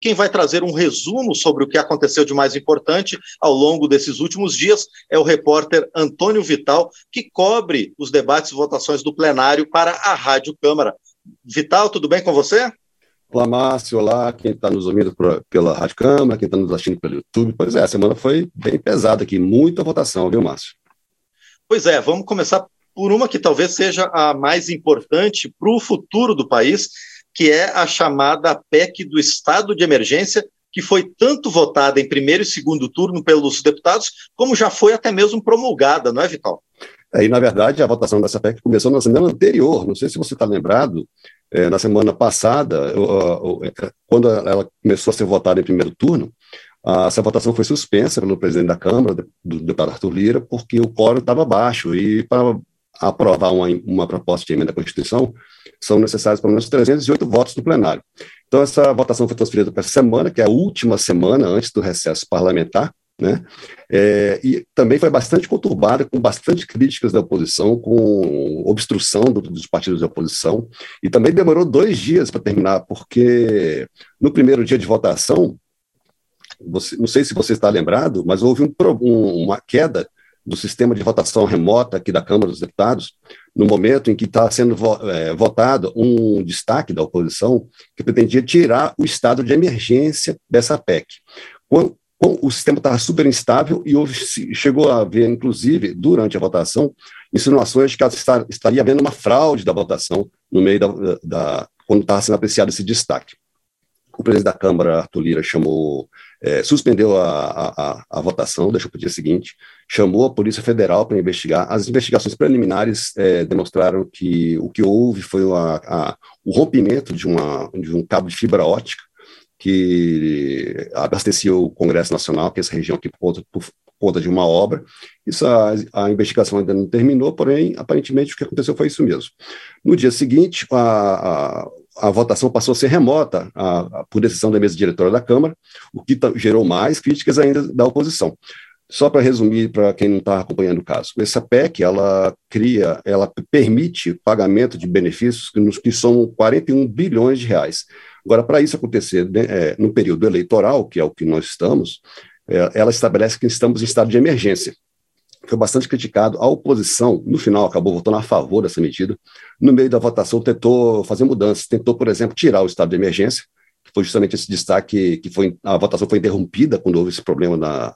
Quem vai trazer um resumo sobre o que aconteceu de mais importante ao longo desses últimos dias é o repórter Antônio Vital, que cobre os debates e votações do plenário para a Rádio Câmara. Vital, tudo bem com você? Olá, Márcio. Olá, quem está nos ouvindo pela Rádio Câmara, quem está nos assistindo pelo YouTube. Pois é, a semana foi bem pesada aqui, muita votação, viu, Márcio? Pois é, vamos começar por uma que talvez seja a mais importante para o futuro do país, que é a chamada PEC do estado de emergência, que foi tanto votada em primeiro e segundo turno pelos deputados, como já foi até mesmo promulgada, não é, Vital? Aí, na verdade, a votação dessa PEC começou na semana anterior. Não sei se você está lembrado, é, na semana passada, quando ela começou a ser votada em primeiro turno, essa votação foi suspensa pelo presidente da Câmara, do deputado Arthur Lira, porque o quórum estava baixo e para aprovar uma, uma proposta de emenda à Constituição, são necessários pelo menos 308 votos no plenário. Então, essa votação foi transferida para essa semana, que é a última semana antes do recesso parlamentar, né? É, e também foi bastante conturbada, com bastante críticas da oposição, com obstrução do, dos partidos da oposição, e também demorou dois dias para terminar, porque no primeiro dia de votação, você, não sei se você está lembrado, mas houve um, um, uma queda do sistema de votação remota aqui da Câmara dos Deputados, no momento em que está sendo é, votado um destaque da oposição que pretendia tirar o estado de emergência dessa PEC. Quando, o sistema estava super instável e houve, chegou a haver, inclusive, durante a votação, insinuações de que estaria havendo uma fraude da votação no meio da, da quando estava sendo apreciado esse destaque. O presidente da Câmara, Arthur Lira, chamou é, suspendeu a, a, a, votação, deixou para o dia seguinte, chamou a Polícia Federal para investigar. As investigações preliminares é, demonstraram que o que houve foi a, o rompimento de, uma, de um cabo de fibra ótica que abastecia o Congresso Nacional, que é essa região aqui por por conta de uma obra. Isso a, a, investigação ainda não terminou, porém, aparentemente o que aconteceu foi isso mesmo. No dia seguinte, a, a votação passou a ser remota a, a, por decisão da mesa diretora da Câmara, o que gerou mais críticas ainda da oposição. Só para resumir, para quem não está acompanhando o caso, essa PEC, ela cria, ela permite pagamento de benefícios que, que são 41 bilhões de reais. Agora, para isso acontecer né, é, no período eleitoral, que é o que nós estamos, é, ela estabelece que estamos em estado de emergência foi bastante criticado. A oposição, no final, acabou votando a favor dessa medida. No meio da votação, tentou fazer mudanças, tentou, por exemplo, tirar o estado de emergência, que foi justamente esse destaque que foi a votação foi interrompida quando houve esse problema na,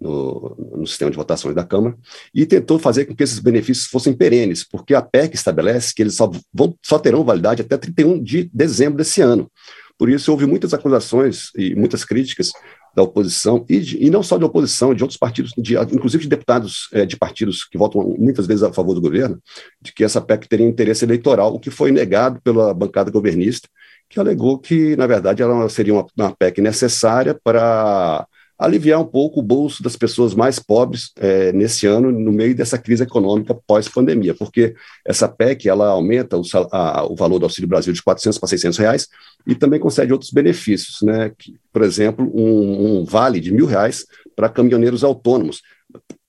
no, no, sistema de votações da Câmara, e tentou fazer com que esses benefícios fossem perenes, porque a PEC estabelece que eles só, vão, só terão validade até 31 de dezembro desse ano. Por isso, houve muitas acusações e muitas críticas da oposição, e, de, e não só de oposição, de outros partidos, de, inclusive de deputados é, de partidos que votam muitas vezes a favor do governo, de que essa PEC teria interesse eleitoral, o que foi negado pela bancada governista, que alegou que, na verdade, ela seria uma, uma PEC necessária para aliviar um pouco o bolso das pessoas mais pobres é, nesse ano, no meio dessa crise econômica pós-pandemia, porque essa PEC ela aumenta o, a, o, valor do Auxílio Brasil de 400 para 600 reais e também concede outros benefícios, né? Por exemplo, um, um vale de mil reais para caminhoneiros autônomos,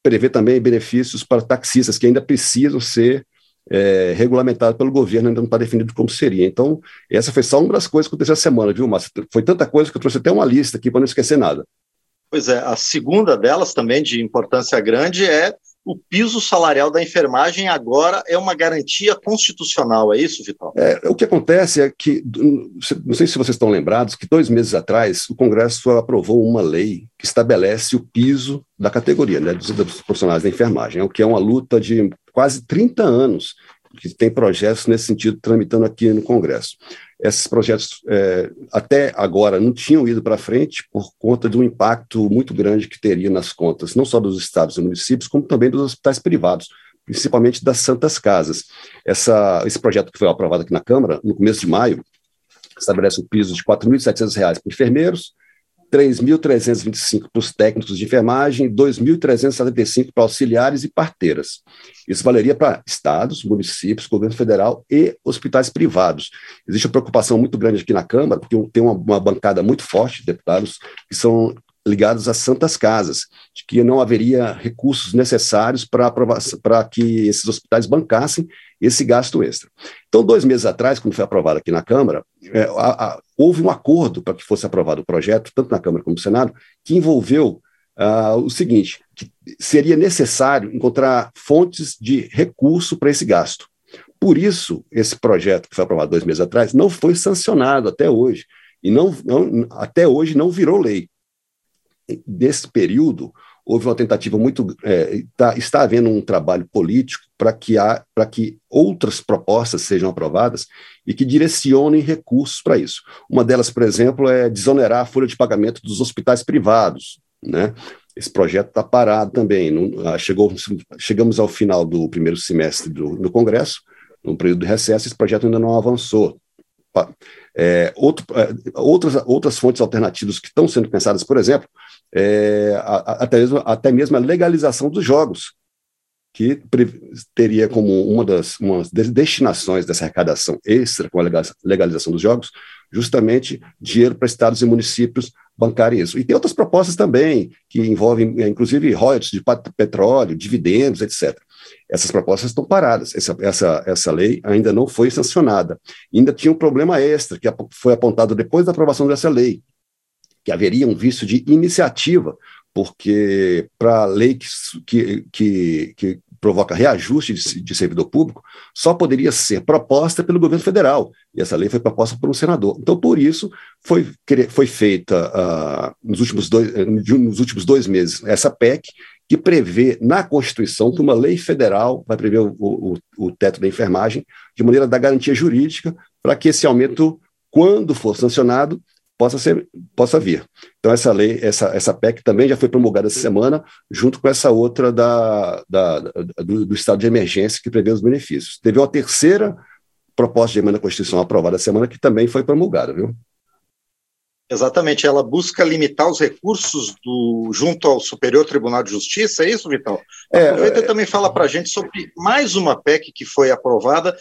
prevê também benefícios para taxistas que ainda precisam ser é, regulamentado pelo governo, ainda não está definido como seria. Então, essa foi só uma das coisas que aconteceu essa semana, viu, Márcio? Foi tanta coisa que eu trouxe até uma lista aqui para não esquecer nada. Pois é, a segunda delas também de importância grande é o piso salarial da enfermagem agora é uma garantia constitucional, é isso, Vitor? É, o que acontece é que, não sei se vocês estão lembrados, que dois meses atrás o Congresso aprovou uma lei que estabelece o piso da categoria, né, dos, dos profissionais da enfermagem, o que é uma luta de quase 30 anos que tem projetos nesse sentido tramitando aqui no Congresso. Esses projetos, é, até agora, não tinham ido para frente por conta de um impacto muito grande que teria nas contas, não só dos estados e municípios, como também dos hospitais privados, principalmente das Santas Casas. Essa, esse projeto que foi aprovado aqui na Câmara, no começo de maio, estabelece um piso de R$ 4.700 para enfermeiros, 3.325 para os técnicos de enfermagem, 2.375 para auxiliares e parteiras. Isso valeria para estados, municípios, governo federal e hospitais privados. Existe uma preocupação muito grande aqui na Câmara, porque tem uma, uma bancada muito forte de deputados que são ligados às santas casas, de que não haveria recursos necessários para que esses hospitais bancassem esse gasto extra. Então, dois meses atrás, quando foi aprovado aqui na Câmara, é, a, a, houve um acordo para que fosse aprovado o projeto, tanto na Câmara como no Senado, que envolveu uh, o seguinte: que seria necessário encontrar fontes de recurso para esse gasto. Por isso, esse projeto que foi aprovado dois meses atrás não foi sancionado até hoje. E não, não até hoje não virou lei. Nesse período, houve uma tentativa muito. É, tá, está havendo um trabalho político para que, que outras propostas sejam aprovadas e que direcionem recursos para isso. Uma delas, por exemplo, é desonerar a folha de pagamento dos hospitais privados. Né? Esse projeto está parado também. Não, ah, chegou, chegamos ao final do primeiro semestre do, do Congresso, no período de recesso, esse projeto ainda não avançou. É, outro, é, outras, outras fontes alternativas que estão sendo pensadas, por exemplo, é, até, mesmo, até mesmo a legalização dos jogos, que teria como uma das, uma das destinações dessa arrecadação extra com a legalização dos jogos, justamente dinheiro para estados e municípios bancarem isso. E tem outras propostas também, que envolvem, é, inclusive, royalties de petróleo, dividendos, etc. Essas propostas estão paradas. Essa, essa, essa lei ainda não foi sancionada. Ainda tinha um problema extra, que foi apontado depois da aprovação dessa lei, que haveria um vício de iniciativa, porque para a lei que, que, que, provoca reajuste de, de, servidor público, só poderia ser proposta pelo governo federal. E essa lei foi proposta por um senador. Então, por isso, foi, foi feita uh, nos, últimos dois, nos últimos dois meses essa PEC, que prevê na Constituição que uma lei federal vai prever o, o, o teto da enfermagem, de maneira a dar garantia jurídica para que esse aumento, quando for sancionado, possa, ser, possa vir. Então, essa lei, essa, essa PEC também já foi promulgada essa semana, junto com essa outra da, da, do, do estado de emergência que prevê os benefícios. Teve uma terceira proposta de emenda à Constituição aprovada essa semana que também foi promulgada, viu? Exatamente, ela busca limitar os recursos do, junto ao Superior Tribunal de Justiça, é isso, Vitão? É, Aproveita é, e também fala para a gente sobre mais uma PEC que foi aprovada,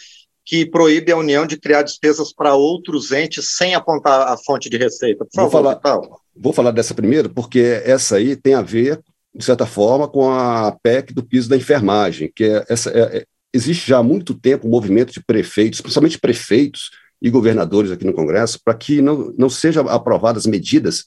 que proíbe a União de criar despesas para outros entes sem apontar a fonte de receita. Por favor, vou falar. Vou falar dessa primeiro, porque essa aí tem a ver, de certa forma, com a PEC do piso da enfermagem, que é essa, é, é, existe já há muito tempo um movimento de prefeitos, principalmente prefeitos, e governadores aqui no Congresso para que não, não sejam aprovadas medidas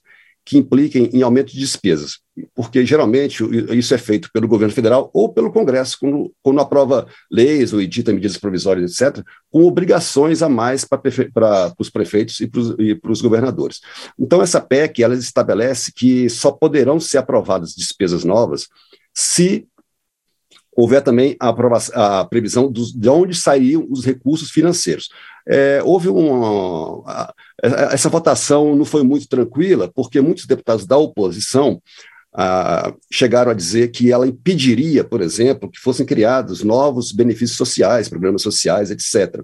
que impliquem em aumento de despesas, porque geralmente isso é feito pelo governo federal ou pelo Congresso, quando, quando aprova leis ou edita medidas provisórias, etc., com obrigações a mais para, os prefeitos e para os governadores. Então, essa PEC ela estabelece que só poderão ser aprovadas despesas novas se houver também a, a previsão dos, de onde sairiam os recursos financeiros. É, houve uma. Essa votação não foi muito tranquila, porque muitos deputados da oposição chegaram a dizer que ela impediria, por exemplo, que fossem criados novos benefícios sociais, programas sociais, etc.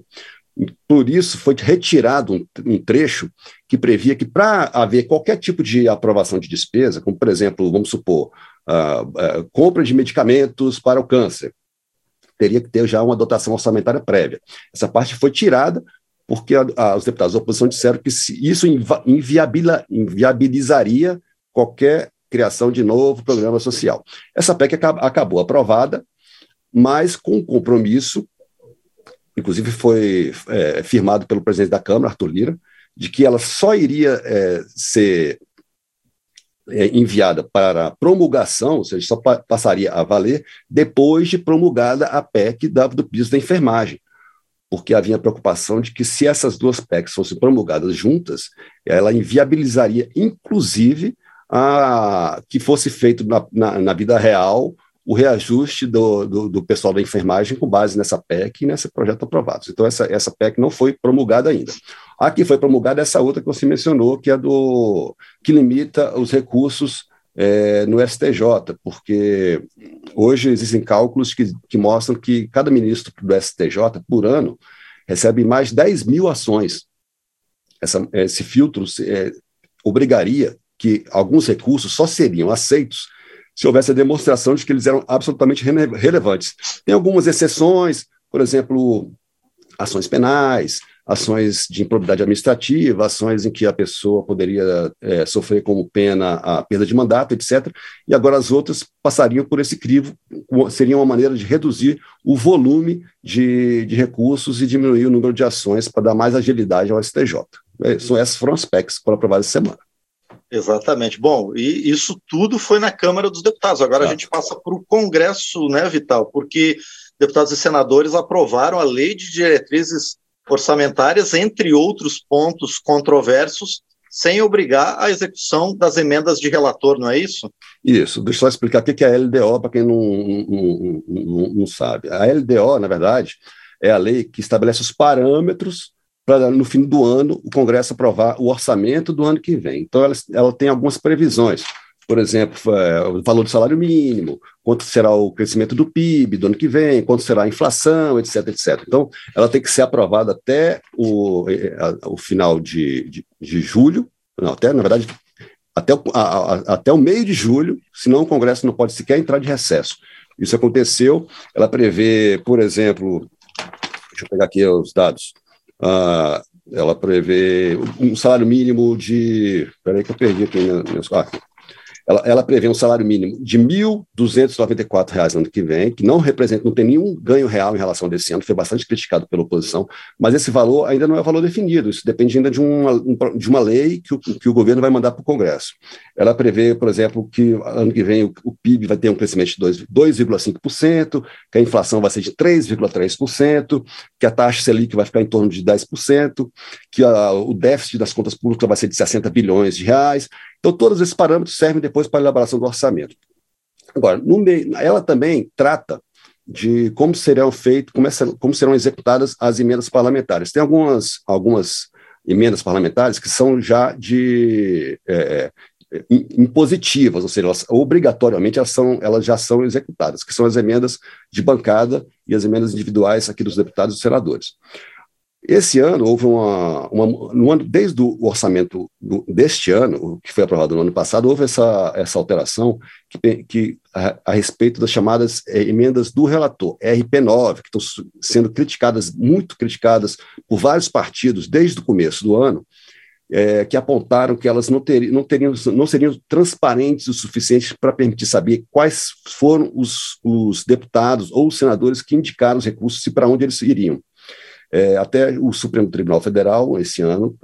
Por isso, foi retirado um, um trecho que previa que, para haver qualquer tipo de aprovação de despesa, como, por exemplo, vamos supor, uh, compra de medicamentos para o câncer. Teria que ter já uma dotação orçamentária prévia. Essa parte foi tirada porque a, a, os deputados da oposição disseram que isso inviabila, inviabilizaria qualquer criação de novo programa social. Essa PEC acabou aprovada, mas com um compromisso, inclusive foi é, firmado pelo presidente da Câmara, Arthur Lira, de que ela só iria é, ser é, enviada para promulgação, ou seja, só pa passaria a valer depois de promulgada a PEC da, do piso da enfermagem, porque havia preocupação de que se essas duas PECs fossem promulgadas juntas, ela inviabilizaria, inclusive, a, que fosse feito na, na, na vida real o reajuste do, do, do, pessoal da enfermagem com base nessa PEC e nesse projeto aprovado. Então, essa, essa PEC não foi promulgada ainda. A que foi promulgada é essa outra que você mencionou, que é do que limita os recursos é, no STJ, porque hoje existem cálculos que, que mostram que cada ministro do STJ, por ano, recebe mais de 10 mil ações. Essa, esse filtro é, obrigaria que alguns recursos só seriam aceitos se houvesse a demonstração de que eles eram absolutamente relevantes. Tem algumas exceções, por exemplo, ações penais, ações de improbidade administrativa, ações em que a pessoa poderia é, sofrer como pena a perda de mandato, etc. E agora as outras passariam por esse crivo, seria uma maneira de reduzir o volume de, de recursos e diminuir o número de ações para dar mais agilidade ao STJ. É, são essas foram as PECs que foram aprovadas essa semana. Exatamente. Bom, e isso tudo foi na Câmara dos Deputados. Agora Exato. a gente passa para o Congresso, né, Vital? Porque deputados e senadores aprovaram a lei de diretrizes orçamentárias, entre outros pontos controversos, sem obrigar a execução das emendas de relator, não é isso? Isso. Deixa eu só explicar o que é a LDO para quem não, não, não, não sabe. A LDO, na verdade, é a lei que estabelece os parâmetros para no fim do ano o Congresso aprovar o orçamento do ano que vem. Então, ela, ela tem algumas previsões. Por exemplo, o valor do salário mínimo, quanto será o crescimento do PIB do ano que vem, quanto será a inflação, etc, etc. Então, ela tem que ser aprovada até o, o final de, de, de julho, não, até, na verdade, até o, a, a, até o meio de julho, senão o Congresso não pode sequer entrar de recesso. Isso aconteceu, ela prevê, por exemplo, deixa eu pegar aqui os dados, ah, ela prevê um salário mínimo de. Espera aí que eu perdi aqui meus. Ah, ela, ela prevê um salário mínimo de R$ 1.294 no ano que vem, que não representa, não tem nenhum ganho real em relação desse ano, foi bastante criticado pela oposição, mas esse valor ainda não é valor definido, isso depende ainda de uma, de uma lei que o, que o governo vai mandar para o Congresso. Ela prevê, por exemplo, que ano que vem o, o PIB vai ter um crescimento de 2,5%, que a inflação vai ser de 3,3%, que a taxa Selic vai ficar em torno de 10%, que a, o déficit das contas públicas vai ser de 60 bilhões de reais, então, todos esses parâmetros servem depois para a elaboração do orçamento. Agora, meio, ela também trata de como serão feitos, como, é, como, serão executadas as emendas parlamentares. Tem algumas, algumas emendas parlamentares que são já de é, é impositivas, ou seja, elas, obrigatoriamente elas, são, elas já são executadas, que são as emendas de bancada e as emendas individuais aqui dos deputados e senadores. Esse ano houve uma, uma no ano, desde o orçamento do, deste ano, que foi aprovado no ano passado, houve essa, essa alteração que, que a, a respeito das chamadas é, emendas do relator, RP9, que estão sendo criticadas, muito criticadas por vários partidos desde o começo do ano, é, que apontaram que elas não, ter, não, teriam, não seriam transparentes o suficiente para permitir saber quais foram os, os deputados ou os senadores que indicaram os recursos e para onde eles iriam. É, até o Supremo Tribunal Federal, esse ano,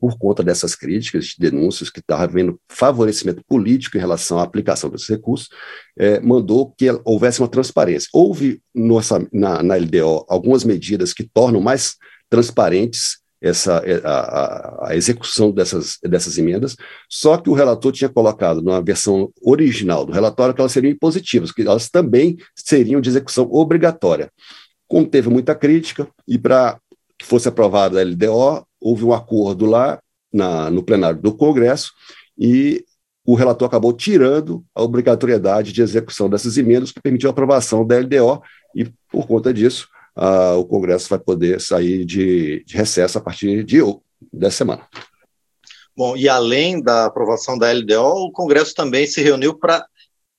por conta dessas críticas, de denúncias que estava havendo favorecimento político em relação à aplicação desses recursos, é, mandou que houvesse uma transparência. Houve na, na LDO algumas medidas que tornam mais transparentes essa, é, a, a, execução dessas, dessas emendas, só que o relator tinha colocado na versão original do relatório que elas seriam impositivas, que elas também seriam de execução obrigatória. Como teve muita crítica, e para que fosse aprovada a LDO, houve um acordo lá na, no plenário do Congresso, e o relator acabou tirando a obrigatoriedade de execução dessas emendas, que permitiu a aprovação da LDO, e por conta disso, uh, o Congresso vai poder sair de, de recesso a partir de dessa semana. Bom, e além da aprovação da LDO, o Congresso também se reuniu para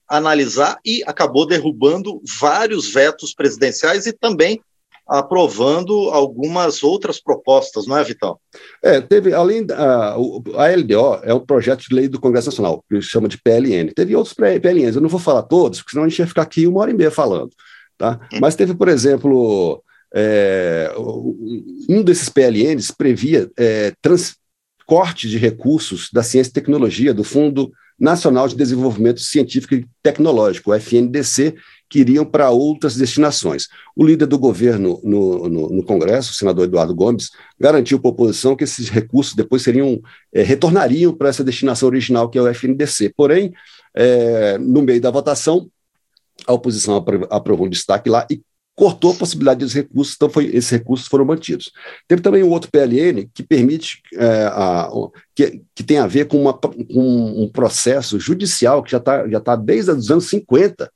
analisar e acabou derrubando vários vetos presidenciais e também aprovando algumas outras propostas, não é, Vital? É, teve, além da a LDO é um projeto de lei do Congresso Nacional, que chama de PLN. Teve outros PLNs, eu não vou falar todos, porque senão a gente ia ficar aqui uma hora e meia falando. Tá? Hum. Mas teve, por exemplo, é, um desses PLNs previa é, trans, corte de recursos da ciência e tecnologia do Fundo Nacional de Desenvolvimento Científico e Tecnológico, o FNDC, que iriam para outras destinações. O líder do governo no, no, no, Congresso, o senador Eduardo Gomes, garantiu para a oposição que esses recursos depois seriam é, retornariam para essa destinação original, que é o FNDC. Porém, é, no meio da votação, a oposição aprovou um destaque lá e cortou a possibilidade dos recursos, então foi, esses recursos foram mantidos. Teve também um outro PLN que permite, é, a, que, que tem a ver com, uma, com um processo judicial que já está já tá desde os anos 50,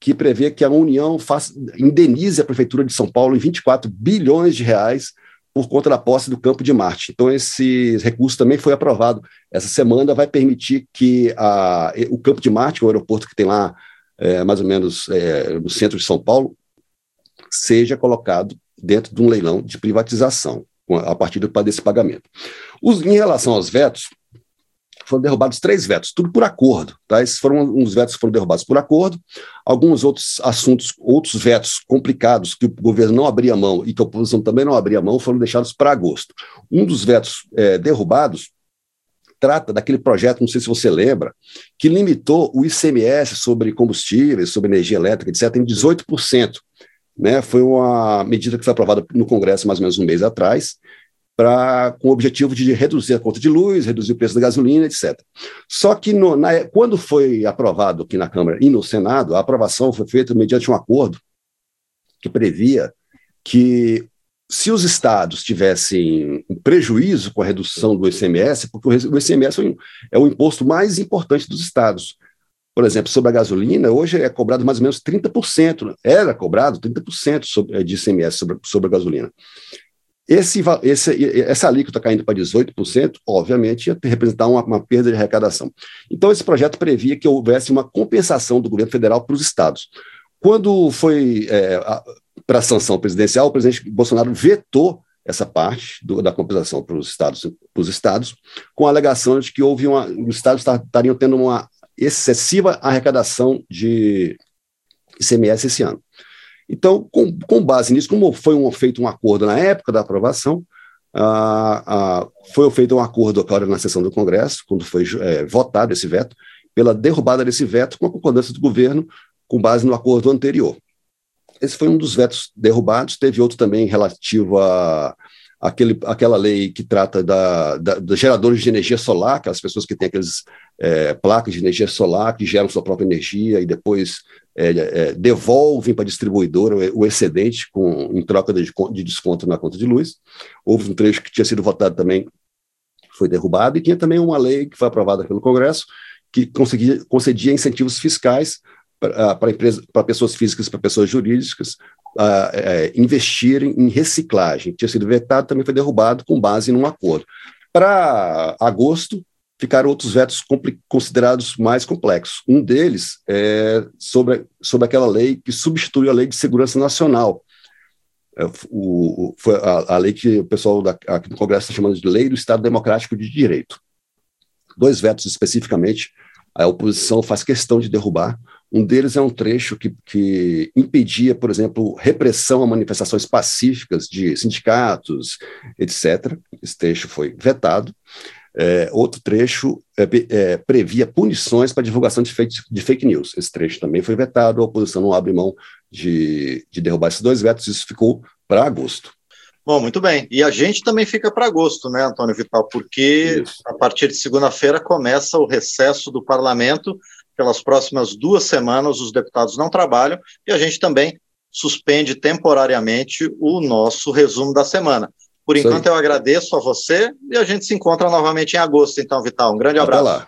que prevê que a União faz, indenize a Prefeitura de São Paulo em 24 bilhões de reais por conta da posse do Campo de Marte. Então, esse recurso também foi aprovado essa semana, vai permitir que a, o Campo de Marte, o aeroporto que tem lá é, mais ou menos é, no centro de São Paulo, seja colocado dentro de um leilão de privatização, a partir desse pagamento. Os, em relação aos vetos, foram derrubados três vetos, tudo por acordo. Tá? Esses foram uns vetos que foram derrubados por acordo. Alguns outros assuntos, outros vetos complicados que o governo não abria mão e que a oposição também não abria mão, foram deixados para agosto. Um dos vetos é, derrubados trata daquele projeto, não sei se você lembra, que limitou o ICMS sobre combustíveis, sobre energia elétrica, etc., em 18%. Né? Foi uma medida que foi aprovada no Congresso mais ou menos um mês atrás, pra, com o objetivo de reduzir a conta de luz, reduzir o preço da gasolina, etc. Só que no, na, quando foi aprovado aqui na Câmara e no Senado, a aprovação foi feita mediante um acordo que previa que se os estados tivessem um prejuízo com a redução do ICMS, porque o ICMS é, é o imposto mais importante dos estados. Por exemplo, sobre a gasolina, hoje é cobrado mais ou menos 30%, era cobrado 30% de ICMS sobre, sobre a gasolina. Esse, esse, essa alíquota caindo para 18%, obviamente, ia representar uma, uma, perda de arrecadação. Então, esse projeto previa que houvesse uma compensação do governo federal para os estados. Quando foi é, para a sanção presidencial, o presidente Bolsonaro vetou essa parte do, da compensação para os estados, estados, com a alegação de que houve uma, os estados estariam tendo uma excessiva arrecadação de ICMS esse ano. Então, com, com base nisso, como foi um, feito um acordo na época da aprovação, ah, ah, foi feito um acordo agora na sessão do Congresso, quando foi é, votado esse veto, pela derrubada desse veto com a concordância do governo, com base no acordo anterior. Esse foi um dos vetos derrubados, teve outro também relativo a aquele, aquela lei que trata da, da, dos geradores de energia solar, aquelas pessoas que têm aquelas é, placas de energia solar que geram sua própria energia e depois é, é, devolvem para a distribuidora o, excedente com, em troca de, de, desconto na conta de luz. Houve um trecho que tinha sido votado também, foi derrubado, e tinha também uma lei que foi aprovada pelo Congresso que conseguia, concedia incentivos fiscais para pessoas físicas, para pessoas jurídicas, uh, é, investirem em reciclagem. Tinha sido vetado, também foi derrubado com base num acordo. Para agosto, ficaram outros vetos considerados mais complexos. Um deles é sobre, sobre aquela lei que substitui a Lei de Segurança Nacional. É, o, foi a, a, lei que o pessoal da, aqui no Congresso está chamando de Lei do Estado Democrático de Direito. Dois vetos especificamente, a oposição faz questão de derrubar. Um deles é um trecho que, que impedia, por exemplo, repressão a manifestações pacíficas de sindicatos, etc. Esse trecho foi vetado. É, outro trecho é, é, previa punições para divulgação de fake, de fake, news. Esse trecho também foi vetado, a oposição não abre mão de, de derrubar esses dois vetos, isso ficou para agosto. Bom, muito bem. E a gente também fica para agosto, né, Antônio Vital? Porque isso. a partir de segunda-feira começa o recesso do parlamento. Pelas próximas duas semanas, os deputados não trabalham e a gente também suspende temporariamente o nosso resumo da semana. Por enquanto, eu agradeço a você e a gente se encontra novamente em agosto, então, Vital. Um grande abraço.